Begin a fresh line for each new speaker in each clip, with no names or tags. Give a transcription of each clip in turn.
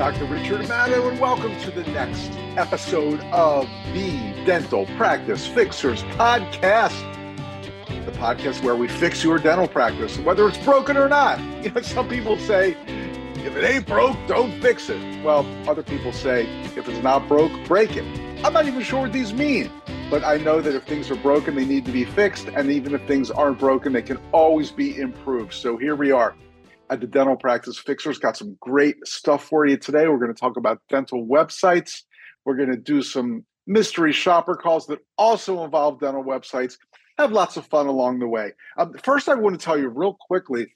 Dr. Richard Madow, and welcome to the next episode of the Dental Practice Fixers Podcast. The podcast where we fix your dental practice, whether it's broken or not. You know, some people say, if it ain't broke, don't fix it. Well, other people say, if it's not broke, break it. I'm not even sure what these mean, but I know that if things are broken, they need to be fixed. And even if things aren't broken, they can always be improved. So here we are at the Dental Practice Fixers. Got some great stuff for you today. We're going to talk about dental websites. We're going to do some mystery shopper calls that also involve dental websites. Have lots of fun along the way. Um, first, I want to tell you real quickly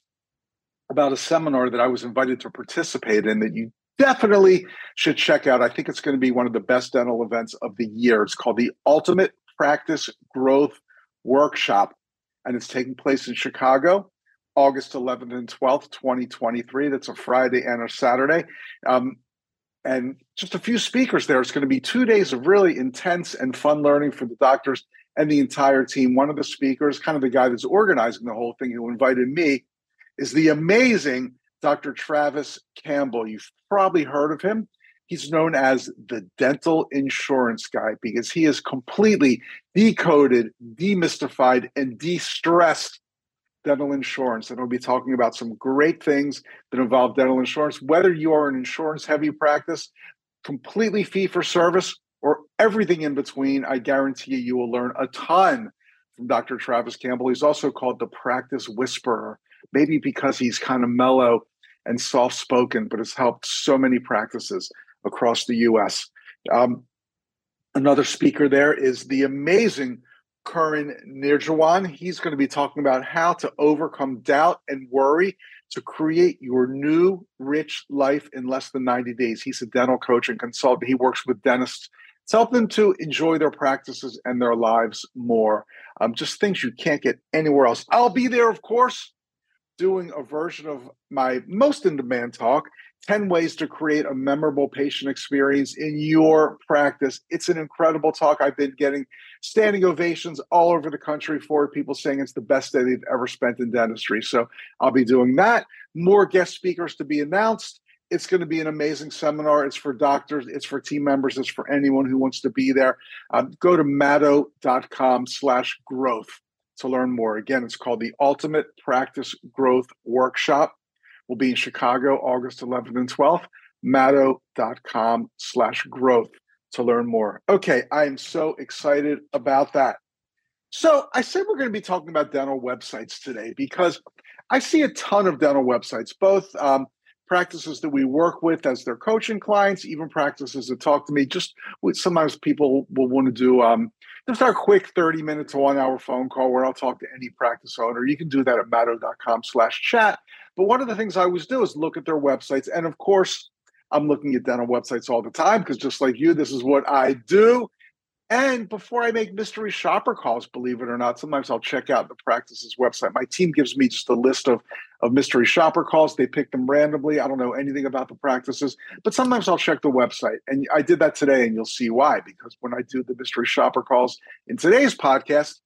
about a seminar that I was invited to participate in that you definitely should check out. I think it's going to be one of the best dental events of the year. It's called the Ultimate Practice Growth Workshop, and it's taking place in Chicago. August 11th and 12th, 2023. That's a Friday and a Saturday. Um, and just a few speakers there. It's going to be two days of really intense and fun learning for the doctors and the entire team. One of the speakers, kind of the guy that's organizing the whole thing, who invited me, is the amazing Dr. Travis Campbell. You've probably heard of him. He's known as the dental insurance guy because he has completely decoded, demystified, and de stressed dental insurance. And we'll be talking about some great things that involve dental insurance, whether you are an insurance heavy practice, completely fee for service, or everything in between. I guarantee you, you will learn a ton from Dr. Travis Campbell. He's also called the practice whisperer, maybe because he's kind of mellow and soft spoken, but has helped so many practices across the US. Um, another speaker there is the amazing Karan Nirjawan. He's going to be talking about how to overcome doubt and worry to create your new rich life in less than 90 days. He's a dental coach and consultant. He works with dentists to help them to enjoy their practices and their lives more. Um, just things you can't get anywhere else. I'll be there, of course, doing a version of my most in demand talk 10 ways to create a memorable patient experience in your practice. It's an incredible talk. I've been getting standing ovations all over the country for people saying it's the best day they've ever spent in dentistry. So I'll be doing that. More guest speakers to be announced. It's going to be an amazing seminar. It's for doctors, it's for team members, it's for anyone who wants to be there. Um, go to madow.com slash growth to learn more. Again, it's called the Ultimate Practice Growth Workshop will be in Chicago, August 11th and 12th. Madow.com slash growth to learn more. Okay, I am so excited about that. So I said we're going to be talking about dental websites today because I see a ton of dental websites, both um, practices that we work with as their coaching clients, even practices that talk to me. Just sometimes people will want to do um, just our quick 30 minute to one hour phone call where I'll talk to any practice owner. You can do that at madow.com slash chat. But one of the things I always do is look at their websites. And of course, I'm looking at dental websites all the time because just like you, this is what I do. And before I make mystery shopper calls, believe it or not, sometimes I'll check out the practice's website. My team gives me just a list of, of mystery shopper calls. They pick them randomly. I don't know anything about the practices, but sometimes I'll check the website. And I did that today, and you'll see why. Because when I do the mystery shopper calls in today's podcast,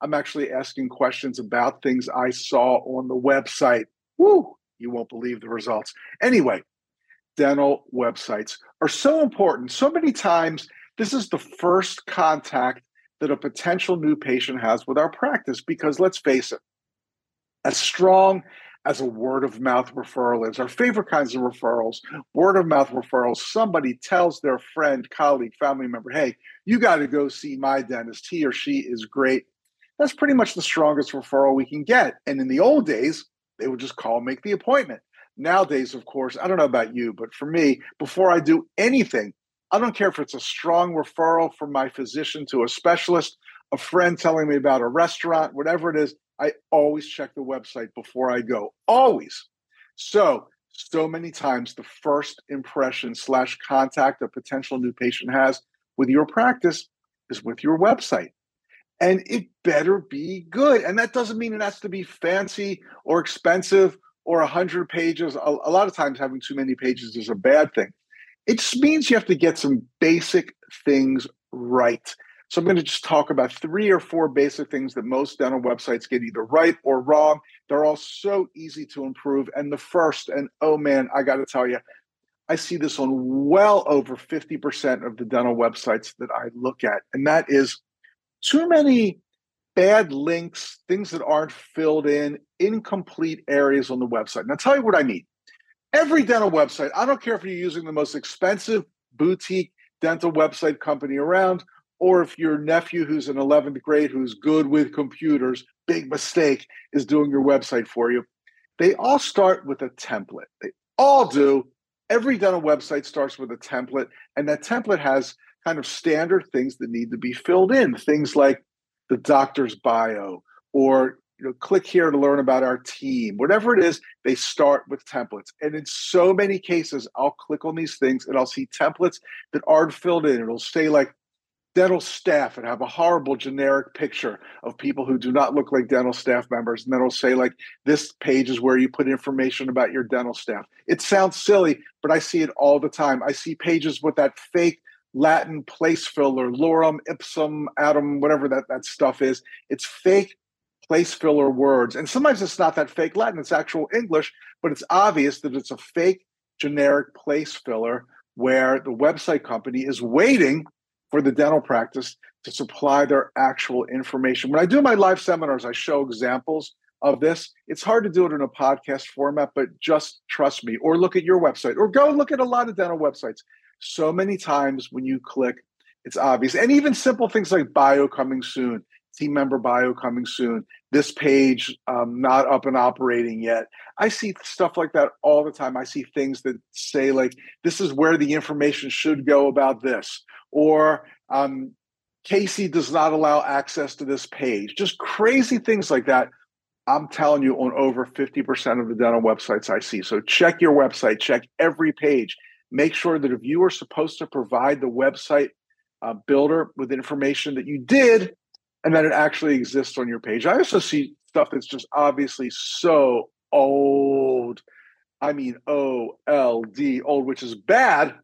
I'm actually asking questions about things I saw on the website. Woo! You won't believe the results. Anyway, dental websites are so important. So many times, this is the first contact that a potential new patient has with our practice because let's face it, as strong as a word of mouth referral is, our favorite kinds of referrals, word of mouth referrals, somebody tells their friend, colleague, family member, hey, you got to go see my dentist. He or she is great. That's pretty much the strongest referral we can get. And in the old days, they would just call, make the appointment. Nowadays, of course, I don't know about you, but for me, before I do anything, I don't care if it's a strong referral from my physician to a specialist, a friend telling me about a restaurant, whatever it is, I always check the website before I go. Always. So so many times the first impression slash contact a potential new patient has with your practice is with your website. And it better be good. And that doesn't mean it has to be fancy or expensive or 100 pages. A, a lot of times, having too many pages is a bad thing. It just means you have to get some basic things right. So I'm going to just talk about three or four basic things that most dental websites get either right or wrong. They're all so easy to improve. And the first, and oh man, I got to tell you, I see this on well over 50% of the dental websites that I look at. And that is too many bad links, things that aren't filled in, incomplete areas on the website. I'll tell you what I mean. Every dental website, I don't care if you're using the most expensive boutique dental website company around, or if your nephew who's in 11th grade who's good with computers, big mistake, is doing your website for you. They all start with a template. They all do. Every dental website starts with a template, and that template has kind of standard things that need to be filled in. Things like the doctor's bio, or you know, click here to learn about our team. Whatever it is, they start with templates. And in so many cases, I'll click on these things and I'll see templates that aren't filled in. It'll say like dental staff and have a horrible generic picture of people who do not look like dental staff members. And then it'll say, like, this page is where you put information about your dental staff. It sounds silly, but I see it all the time. I see pages with that fake Latin place filler, lorem ipsum adam, whatever that, that stuff is. It's fake place filler words. And sometimes it's not that fake Latin, it's actual English, but it's obvious that it's a fake generic place filler where the website company is waiting for the dental practice to supply their actual information. When I do my live seminars, I show examples of this. It's hard to do it in a podcast format, but just trust me, or look at your website, or go look at a lot of dental websites. So many times when you click, it's obvious. And even simple things like bio coming soon, team member bio coming soon, this page um, not up and operating yet. I see stuff like that all the time. I see things that say, like, this is where the information should go about this, or um, Casey does not allow access to this page. Just crazy things like that. I'm telling you, on over 50% of the dental websites I see. So check your website, check every page. Make sure that if you are supposed to provide the website uh, builder with information that you did, and that it actually exists on your page. I also see stuff that's just obviously so old. I mean, O L D, old, which is bad,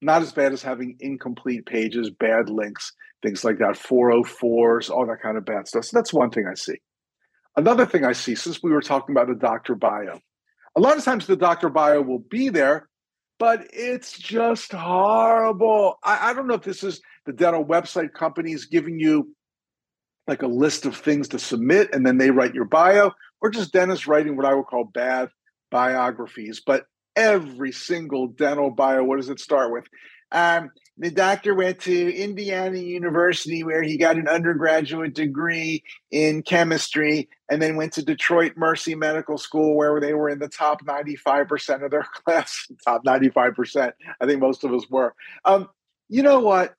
not as bad as having incomplete pages, bad links, things like that, 404s, all that kind of bad stuff. So that's one thing I see. Another thing I see, since we were talking about the doctor bio, a lot of times the doctor bio will be there, but it's just horrible. I, I don't know if this is the dental website companies giving you like a list of things to submit and then they write your bio, or just dentists writing what I would call bad biographies. But every single dental bio. What does it start with? Um, the doctor went to Indiana University where he got an undergraduate degree in chemistry and then went to Detroit Mercy Medical School where they were in the top 95% of their class. Top 95%. I think most of us were. Um, you know what?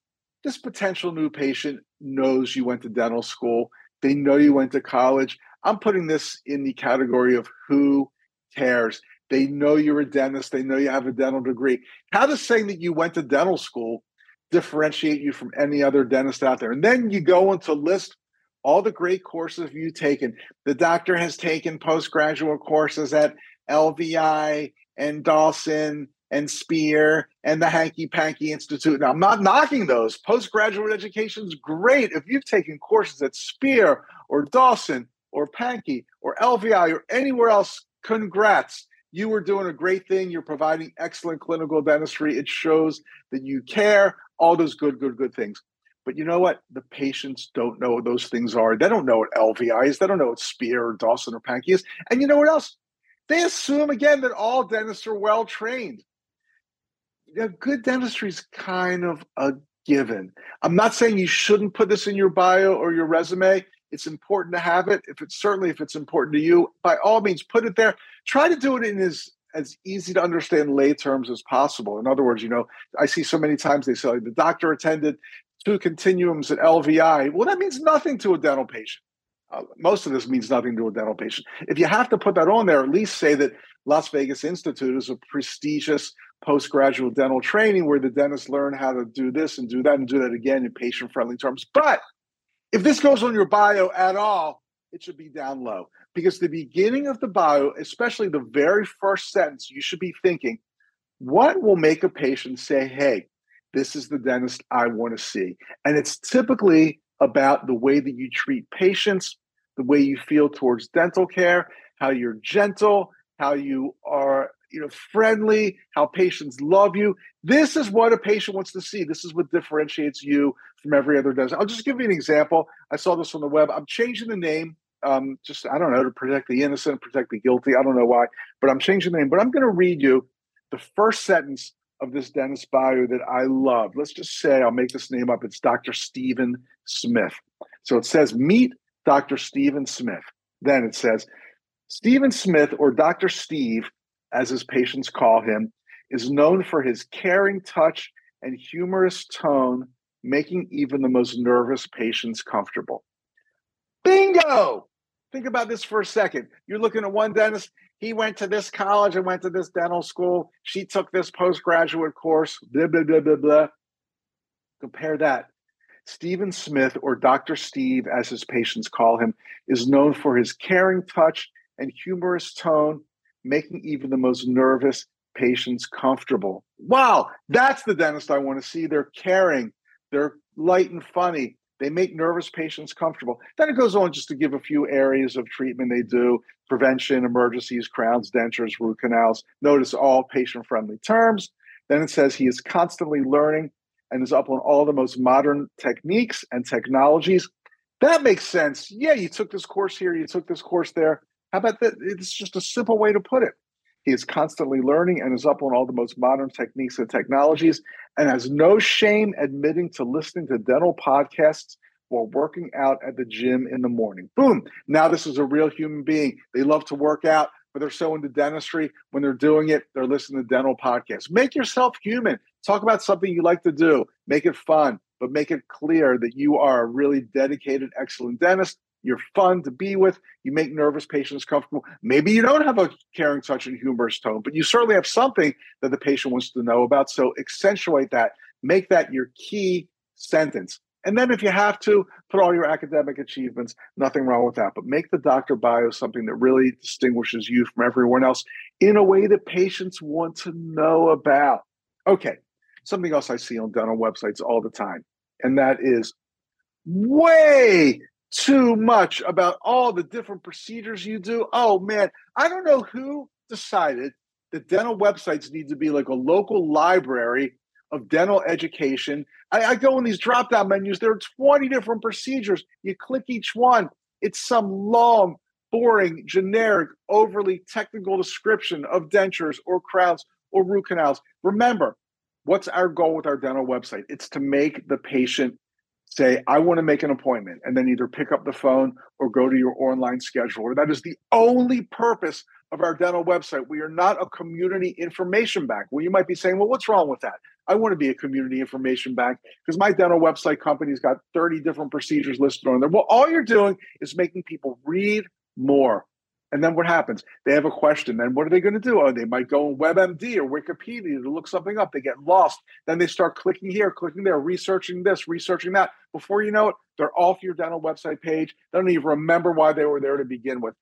This potential new patient knows you went to dental school. They know you went to college. I'm putting this in the category of who cares. They know you're a dentist. They know you have a dental degree. How does saying that you went to dental school differentiate you from any other dentist out there? And then you go into list all the great courses you've taken. The doctor has taken postgraduate courses at LVI and Dawson and Spear and the Hanky Panky Institute. Now, I'm not knocking those. Postgraduate education is great. If you've taken courses at Spear or Dawson or Pankey or LVI or anywhere else, congrats you are doing a great thing. You're providing excellent clinical dentistry. It shows that you care, all those good, good, good things. But you know what? The patients don't know what those things are. They don't know what LVI is. They don't know what Spear or Dawson or Pankey is. And you know what else? They assume again that all dentists are well trained. Good dentistry is kind of a given. I'm not saying you shouldn't put this in your bio or your resume. It's important to have it. If it's certainly if it's important to you, by all means, put it there. Try to do it in as as easy to understand lay terms as possible. In other words, you know, I see so many times they say the doctor attended two continuums at LVI. Well, that means nothing to a dental patient. uh, most of this means nothing to a dental patient. If you have to put that on there, at least say that Las Vegas Institute is a prestigious postgraduate dental training where the dentists learn how to do this and do that and do that again in patient friendly terms. But if this goes on your bio at all, it should be down low because the beginning of the bio, especially the very first sentence, you should be thinking, what will make a patient say, hey, this is the dentist I want to see? And it's typically about the way that you treat patients, the way you feel towards dental care, how you're gentle, how you are you know friendly how patients love you. This is what a patient wants to see. This is what differentiates you from every other dentist. I'll just give you an example. I saw this on the web. I'm changing the name. Um, just i don't know to protect the innocent protect the guilty. I don't know why but i'm changing the name. But i'm going to read you the first sentence of this dentist bio that i love. Let's just say i'll make this name up. It's dr stephen smith. So it says meet dr stephen smith. Then it says Stephen Smith, or Dr. Steve, as his patients call him, is known for his caring touch and humorous tone, making even the most nervous patients comfortable. Bingo! Think about this for a second. You're looking at one dentist, he went to this college and went to this dental school. She took this postgraduate course, blah, blah, blah, blah, blah. Compare that. Stephen Smith, or Dr. Steve, as his patients call him, is known for his caring touch and humorous tone, making even the most nervous patients comfortable. Wow, that's the dentist I want to see. They're caring, they're light and funny. They make nervous patients comfortable. Then it goes on just to give a few areas of treatment they do prevention, emergencies, crowns, dentures, root canals. Notice all patient friendly terms. Then it says he is constantly learning and is up on all the most modern techniques and technologies. That makes sense. Yeah, you took this course here, you took this course there. How about that? It's just a simple way to put it. He is constantly learning and is up on all the most modern techniques and technologies and has no shame admitting to listening to dental podcasts while working out at the gym in the morning. Boom. Now, this is a real human being. They love to work out, but they're so into dentistry. When they're doing it, they're listening to dental podcasts. Make yourself human. Talk about something you like to do. Make it fun, but make it clear that you are a really dedicated, excellent dentist you're fun to be with. You make nervous patients comfortable. Maybe you don't have a caring touch and humorous tone, but you certainly have something that the patient wants to know about. So accentuate that. Make that your key sentence. And then if you have to, put all your academic achievements, nothing wrong with that. But make the doctor bio something that really distinguishes you from everyone else in a way that patients want to know about. Okay, something else I see on dental websites all the time, and that is way too much about all the different procedures you do. Oh man, I don't know who decided that dental websites need to be like a local library of dental education. I, I go in these drop down menus, there are 20 different procedures. You click each one, it's some long, boring, generic, overly technical description of dentures or crowns or root canals. Remember, what's our goal with our dental website? It's to make the patient say, I want to make an appointment, and then either pick up the phone or go to your online scheduler. That is the only purpose of our dental website. We are not a community information bank. Well, you might be saying, well, what's wrong with that? I want to be a community information bank because my dental website company's got 30 different procedures listed on there. Well, all you're doing is making people read more. And then what happens? They have a question. Then what are they going to do? Oh, they might go on WebMD or Wikipedia to look something up. They get lost. Then they start clicking here, clicking there, researching this, researching that. Before you know it, they're off your dental website page. They don't even remember why they were there to begin with.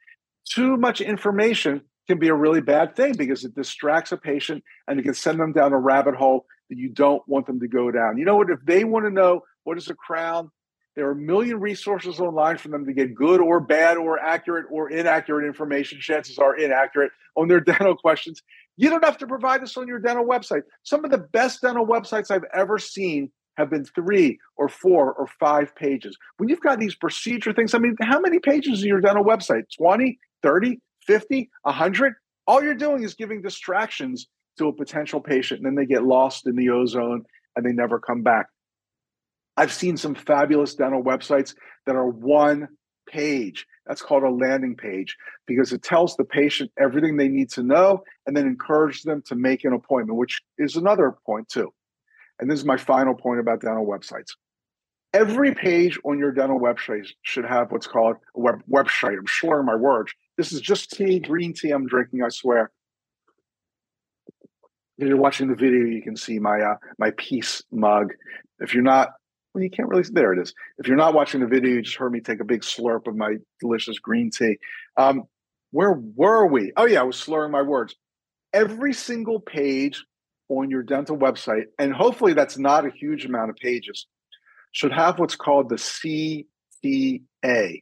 Too much information can be a really bad thing because it distracts a patient and it can send them down a rabbit hole that you don't want them to go down. You know what? If they want to know what is a crown, there are a million resources online for them to get good or bad or accurate or inaccurate information. Chances are inaccurate on their dental questions. You don't have to provide this on your dental website. Some of the best dental websites I've ever seen have been three or four or five pages. When you've got these procedure things, I mean, how many pages is your dental website? 20, 30, 50, 100? All you're doing is giving distractions to a potential patient, and then they get lost in the ozone and they never come back. I've seen some fabulous dental websites that are one page. That's called a landing page because it tells the patient everything they need to know and then encourages them to make an appointment, which is another point too. And this is my final point about dental websites. Every page on your dental website should have what's called a web website. I'm slurring my words. This is just tea, green tea I'm drinking, I swear. If you're watching the video, you can see my uh, my peace mug. If you're not, well, you can't really. See there it is. If you're not watching the video, you just heard me take a big slurp of my delicious green tea. Um, where were we? Oh yeah, I was slurring my words. Every single page on your dental website, and hopefully that's not a huge amount of pages, should have what's called the CTA,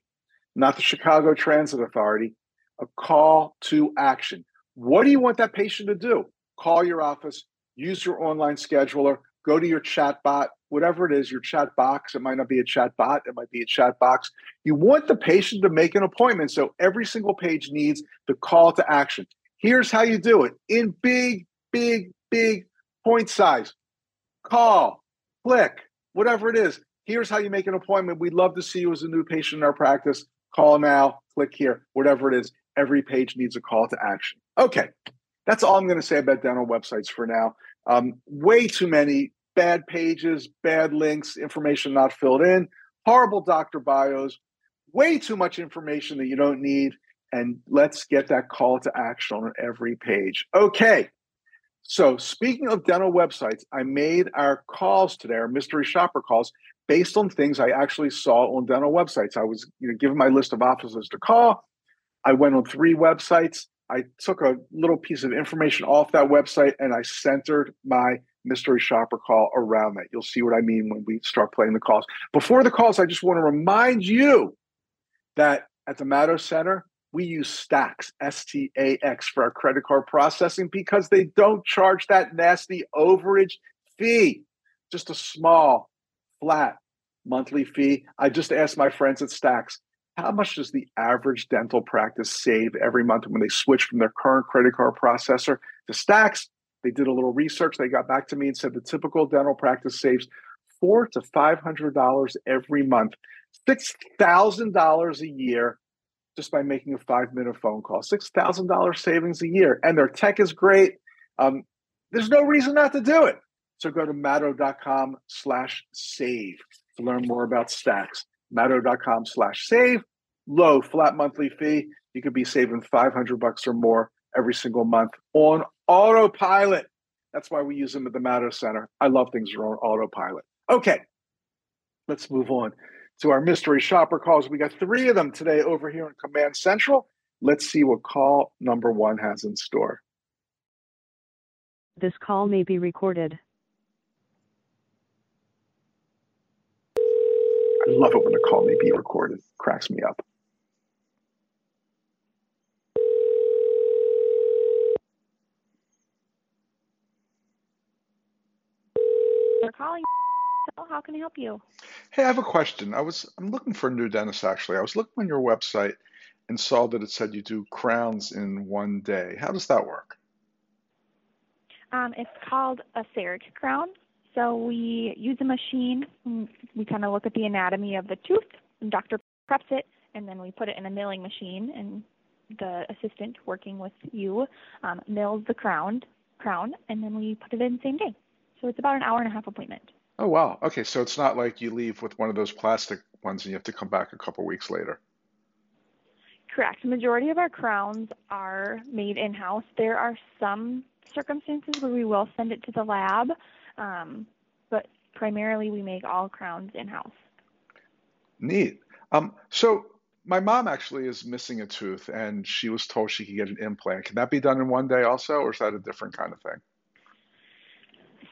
not the Chicago Transit Authority, a call to action. What do you want that patient to do? Call your office, use your online scheduler, go to your chat bot, whatever it is, your chat box. It might not be a chat bot, it might be a chat box. You want the patient to make an appointment. So every single page needs the call to action. Here's how you do it in big, big, big point size. Call, click, whatever it is. Here's how you make an appointment. We'd love to see you as a new patient in our practice. Call now, click here, whatever it is. Every page needs a call to action. Okay, that's all I'm going to say about dental websites for now. Um, way too many bad pages, bad links, information not filled in, horrible doctor bios, way too much information that you don't need. And let's get that call to action on every page. Okay. So, speaking of dental websites, I made our calls today, our mystery shopper calls, based on things I actually saw on dental websites. I was you know, given my list of offices to call. I went on three websites. I took a little piece of information off that website and I centered my mystery shopper call around that. You'll see what I mean when we start playing the calls. Before the calls, I just want to remind you that at the Madow Center, we use Stax, S T A X, for our credit card processing because they don't charge that nasty overage fee, just a small, flat monthly fee. I just asked my friends at Stax, how much does the average dental practice save every month when they switch from their current credit card processor to Stax? They did a little research. They got back to me and said the typical dental practice saves four to five hundred dollars every month, six thousand dollars a year just by making a five minute phone call. Six thousand dollars savings a year, and their tech is great. Um, there's no reason not to do it. So go to madow.com slash save to learn more about Stax. Madow.com slash save. Low flat monthly fee. You could be saving 500 bucks or more every single month on autopilot. That's why we use them at the Madow Center. I love things that are on autopilot. Okay, let's move on to our mystery shopper calls. We got three of them today over here in Command Central. Let's see what call number one has in store.
This call may be recorded.
I love it when a call may be recorded. Cracks me up.
You're calling. How can I help you?
Hey, I have a question. I was I'm looking for a new dentist actually. I was looking on your website and saw that it said you do crowns in one day. How does that work?
Um, it's called a CEREC crown. So we use a machine. We kind of look at the anatomy of the tooth. And doctor preps it, and then we put it in a milling machine. And the assistant working with you um, mills the crown, crown, and then we put it in the same day. So it's about an hour and a half appointment.
Oh wow. Okay, so it's not like you leave with one of those plastic ones and you have to come back a couple weeks later.
Correct. The majority of our crowns are made in house. There are some circumstances where we will send it to the lab, um, but primarily we make all crowns in house.
Neat. Um, so my mom actually is missing a tooth and she was told she could get an implant. Can that be done in one day also, or is that a different kind of thing?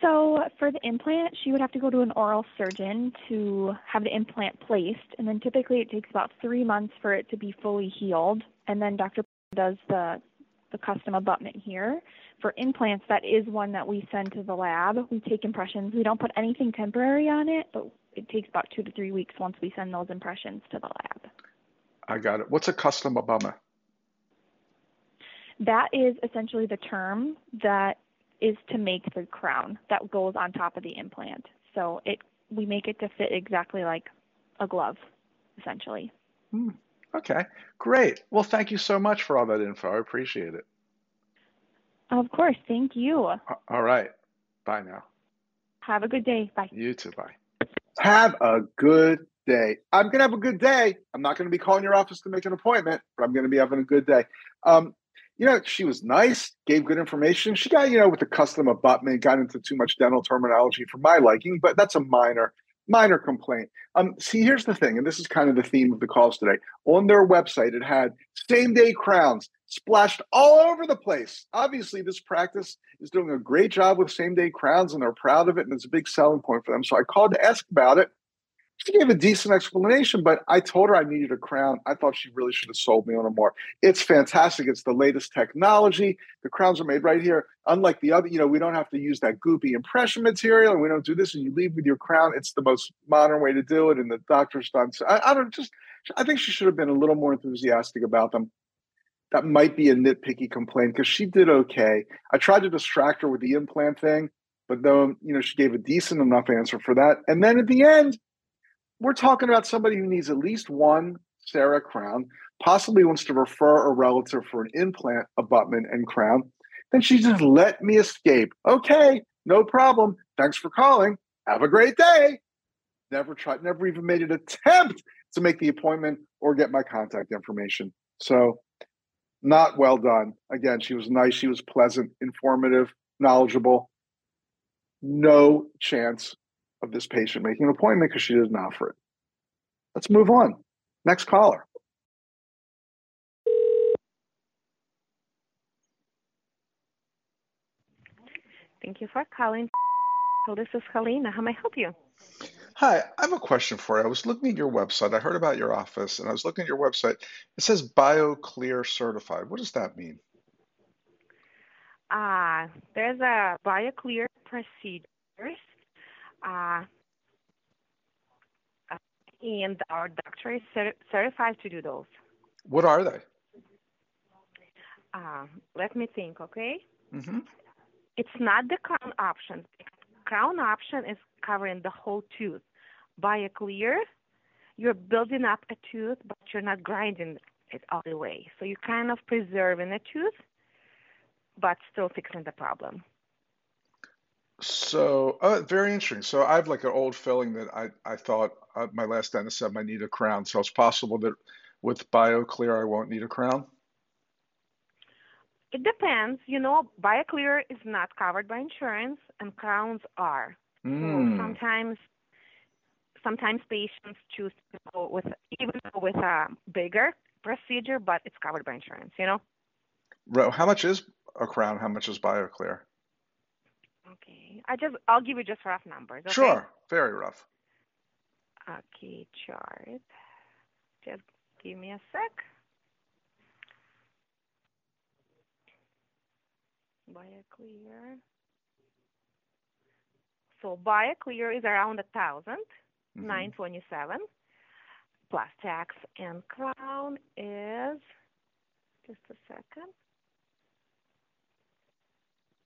So for the implant, she would have to go to an oral surgeon to have the implant placed, and then typically it takes about three months for it to be fully healed. And then Dr. does the the custom abutment here. For implants, that is one that we send to the lab. We take impressions. We don't put anything temporary on it, but it takes about two to three weeks once we send those impressions to the lab.
I got it. What's a custom abutment?
That is essentially the term that is to make the crown that goes on top of the implant. So it we make it to fit exactly like a glove, essentially.
Hmm. Okay, great. Well, thank you so much for all that info. I appreciate it.
Of course. Thank you.
All right. Bye now.
Have a good day. Bye.
You too. Bye.
Have a good day. I'm going to have a good day. I'm not going to be calling your office to make an appointment, but I'm going to be having a good day. Um, you know, she was nice, gave good information. She got, you know, with the custom abutment, got into too much dental terminology for my liking, but that's a minor, minor complaint. Um, see, here's the thing, and this is kind of the theme of the calls today. On their website, it had same day crowns splashed all over the place. Obviously, this practice is doing a great job with same day crowns, and they're proud of it, and it's a big selling point for them. So I called to ask about it. She gave a decent explanation, but I told her I needed a crown. I thought she really should have sold me on a more. It's fantastic. It's the latest technology. The crowns are made right here. Unlike the other, you know, we don't have to use that goopy impression material and we don't do this and you leave with your crown. It's the most modern way to do it. And the doctor's done. So I, I don't just, I think she should have been a little more enthusiastic about them. That might be a nitpicky complaint because she did okay. I tried to distract her with the implant thing, but though, you know, she gave a decent enough answer for that. And then at the end, we're talking about somebody who needs at least one CEREC crown, possibly wants to refer a relative for an implant abutment and crown, then she just let me escape. Okay, no problem. Thanks for calling. Have a great day. Never tried, never even made an attempt to make the appointment or get my contact information. So, not well done. Again, she was nice, she was pleasant, informative, knowledgeable. No chance of this patient making an appointment because she didn't offer it. Let's move on. Next caller.
Thank you for calling. So this is Helena. How may I help you?
Hi, I have a question for you. I was looking at your website. I heard about your office and I was looking at your website. It says BioClear certified. What does that mean?
Uh, there's a BioClear procedures and our doctor is cert- certified to do those.
What are they?
Uh, let me think, okay?
Mm-hmm.
It's not the crown option. Crown option is covering the whole tooth. BioClear, you're building up a tooth, but you're not grinding it all the way. So you're kind of preserving a tooth, but still fixing the problem.
So, uh, very interesting. So, I have like an old filling that I, I thought uh, my last dentist said I need a crown. So, it's possible that with BioClear I won't need a crown?
It depends. You know, BioClear is not covered by insurance, and crowns are.
Mm.
So sometimes, sometimes patients choose to go with even with a bigger procedure, but it's covered by insurance. You know.
How much is a crown? How much is BioClear?
Okay. I just I'll give you just rough numbers. Okay?
Sure. Very rough.
Okay, chart. Just give me a sec. BioClear. So BioClear is around a thousand,
Mhm.
nine twenty-seven, plus tax and crown is just a second.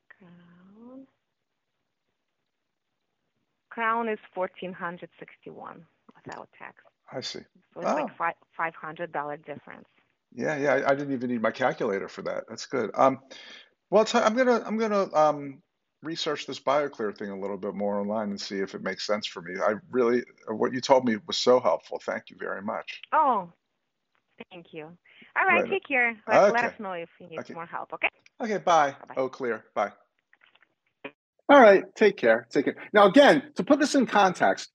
Crown. Crown is fourteen hundred sixty-one without tax.
I see.
So it's
Oh.
like five hundred dollar difference.
Yeah, yeah. I, I didn't even need my calculator for that. That's good. Um, well, i I'm gonna I'm gonna um research this BioClear thing a little bit more online and see if it makes sense for me. I really what you told me was so helpful. Thank you very much.
Oh, thank you. All right, take care. Let, let us know if you need
Okay.
more help. Okay.
Okay.
Bye-bye.
Oh, clear. Bye.
All right, take care. Take care. Now, again, to put this in context,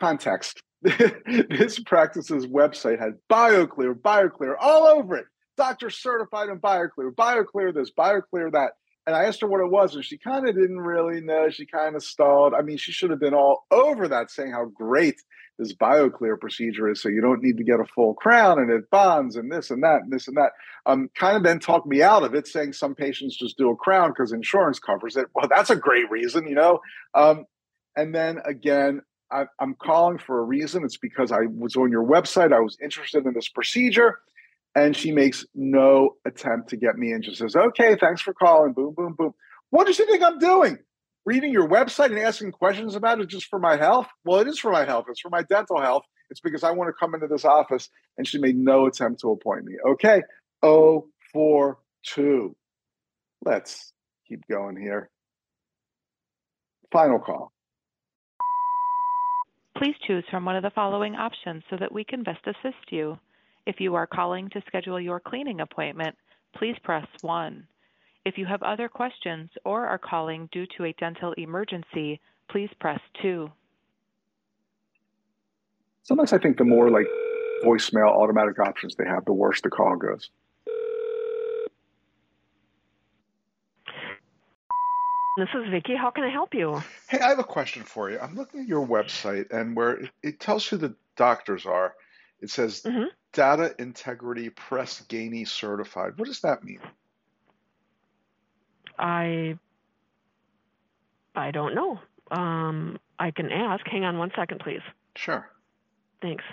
context, this practice's website had BioClear, BioClear all over it. Doctor certified in BioClear, BioClear this, BioClear that. And I asked her what it was, and she kind of didn't really know. She kind of stalled. I mean, she should have been all over that, saying how great this BioClear procedure is. So you don't need to get a full crown, and it bonds, and this and that, and this and that. Um, kind of then talked me out of it, saying some patients just do a crown because insurance covers it. Well, that's a great reason, you know. Um, and then again, I, I'm calling for a reason. It's because I was on your website. I was interested in this procedure. And she makes no attempt to get me in. Just says, okay, thanks for calling. Boom, boom, boom. What does she think I'm doing? Reading your website and asking questions about it just for my health? Well, it is for my health. It's for my dental health. It's because I want to come into this office. And she made no attempt to appoint me. Okay. Oh, four, two. Let's keep going here. Final call.
Please choose from one of the following options so that we can best assist you. If you are calling to schedule your cleaning appointment, please press 1. If you have other questions or are calling due to a dental emergency, please press 2.
Sometimes I think the more like voicemail automatic options they have, the worse the call goes.
This is Vicki. How can I help you?
Hey, I have a question for you. I'm looking at your website, and where it, it tells who the doctors are, it says
Mhm.
Data Integrity Press Ganey Certified. What does that mean?
I I don't know. Um, I can ask. Hang on one second, please.
Sure.
Thanks.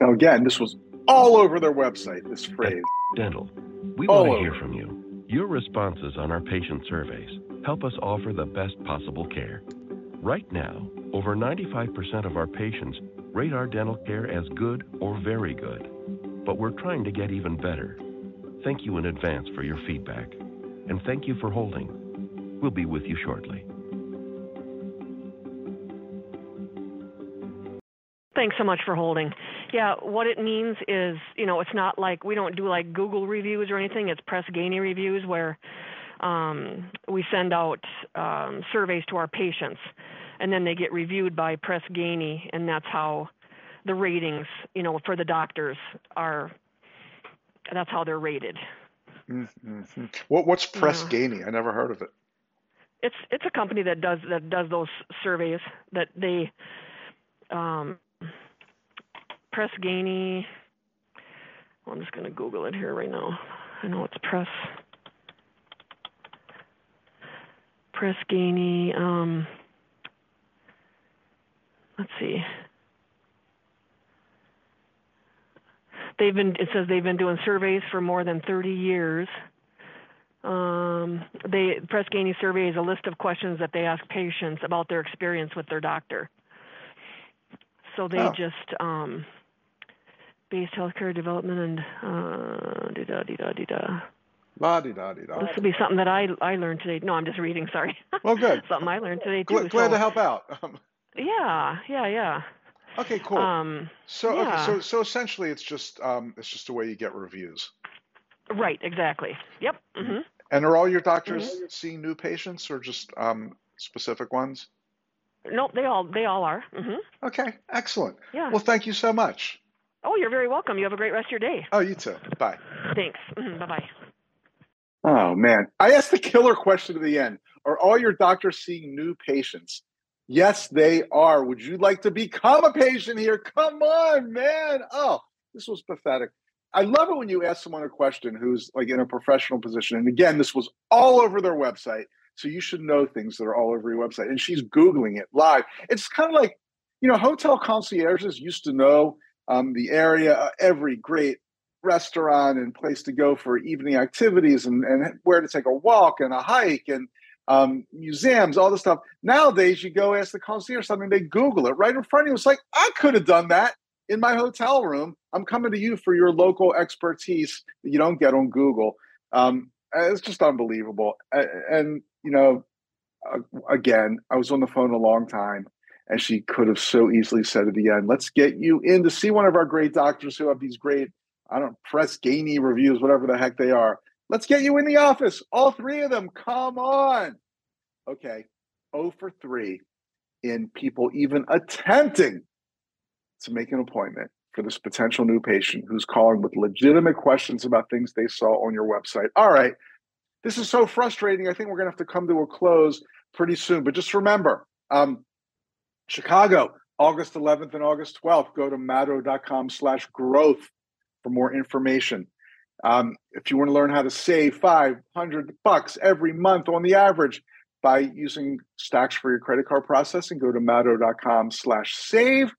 Now, again, this was all over their website, this phrase.
Dental. We
All
want to
over.
hear from you. Your responses on our patient surveys help us offer the best possible care. Right now, over 95% of our patients rate our dental care as good or very good. But we're trying to get even better. Thank you in advance for your feedback. And thank you for holding. We'll be with you shortly.
Thanks so much for holding. Yeah, what it means is, you know, it's not like we don't do like Google reviews or anything. It's Press Ganey reviews where um, we send out um, surveys to our patients, and then they get reviewed by Press Ganey, and that's how the ratings, you know, for the doctors are. That's how they're rated.
Mm-hmm. What, what's Press
Yeah.
Ganey? I never heard of it.
it's it's a company that does that does those surveys that they um press Ganey I'm just gonna Google it here right now. I know it's press press Ganey, um let's see. They've been it says they've been doing surveys for more than thirty years. Um, they Press Ganey survey is a list of questions that they ask patients about their experience with their doctor. So they
Oh.
just um, based healthcare development and uh, da da da da da.
La di da di da.
This would be something that I I learned today. No, I'm just reading. Sorry.
Well, good.
something I learned today too.
Glad, glad
so-
to help out.
Yeah, yeah, yeah.
okay, cool.
Um,
so, okay, so, so essentially, it's just, um, it's just a way you get reviews.
right, exactly. Yep. hmm
And are all your doctors
Mm-hmm.
seeing new patients, or just um, specific ones?
Nope, they all they all are. hmm
Okay, excellent.
Yeah.
Well, thank you so much.
Oh, you're very welcome. You have a great rest of your day.
Oh, you too. Bye.
Thanks. hmm Bye bye.
Oh man, I asked the killer question at the end. Are all your doctors seeing new patients? Yes, they are. Would you like to become a patient here? Come on, man. Oh, this was pathetic. I love it when you ask someone a question who's like in a professional position. And again, this was all over their website. So you should know things that are all over your website. And she's Googling it live. It's kind of like, you know, hotel concierges used to know um, the area, uh, every great restaurant and place to go for evening activities and, and where to take a walk and a hike and um, museums, all this stuff. Nowadays, you go ask the concierge something, they Google it right in front of you. It's like, I could have done that in my hotel room. I'm coming to you for your local expertise that you don't get on Google. Um, it's just unbelievable. And, you know, again, I was on the phone a long time and she could have so easily said at the end, let's get you in to see one of our great doctors who have these great, I don't press Ganey reviews, whatever the heck they are. Let's get you in the office. All three of them. Come on. Okay. 0 for 3 in people even attempting to make an appointment for this potential new patient who's calling with legitimate questions about things they saw on your website. All right. This is so frustrating. I think we're going to have to come to a close pretty soon. But just remember, um, Chicago, August 11th and August 12th. Go to madow.com slash growth for more information. Um, if you want to learn how to save 500 bucks every month on the average by using Stax for your credit card processing, go to madow.com slash save.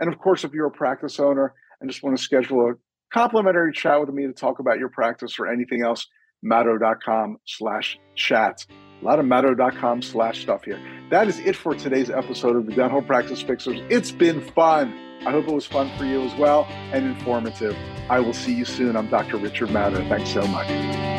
And of course, if you're a practice owner and just want to schedule a complimentary chat with me to talk about your practice or anything else, madow.com slash chat. A lot of madow.com slash stuff here. That is it for today's episode of the Dental Practice Fixers. It's been fun. I hope it was fun for you as well and informative. I will see you soon. I'm Dr. Richard Madow. Thanks so much.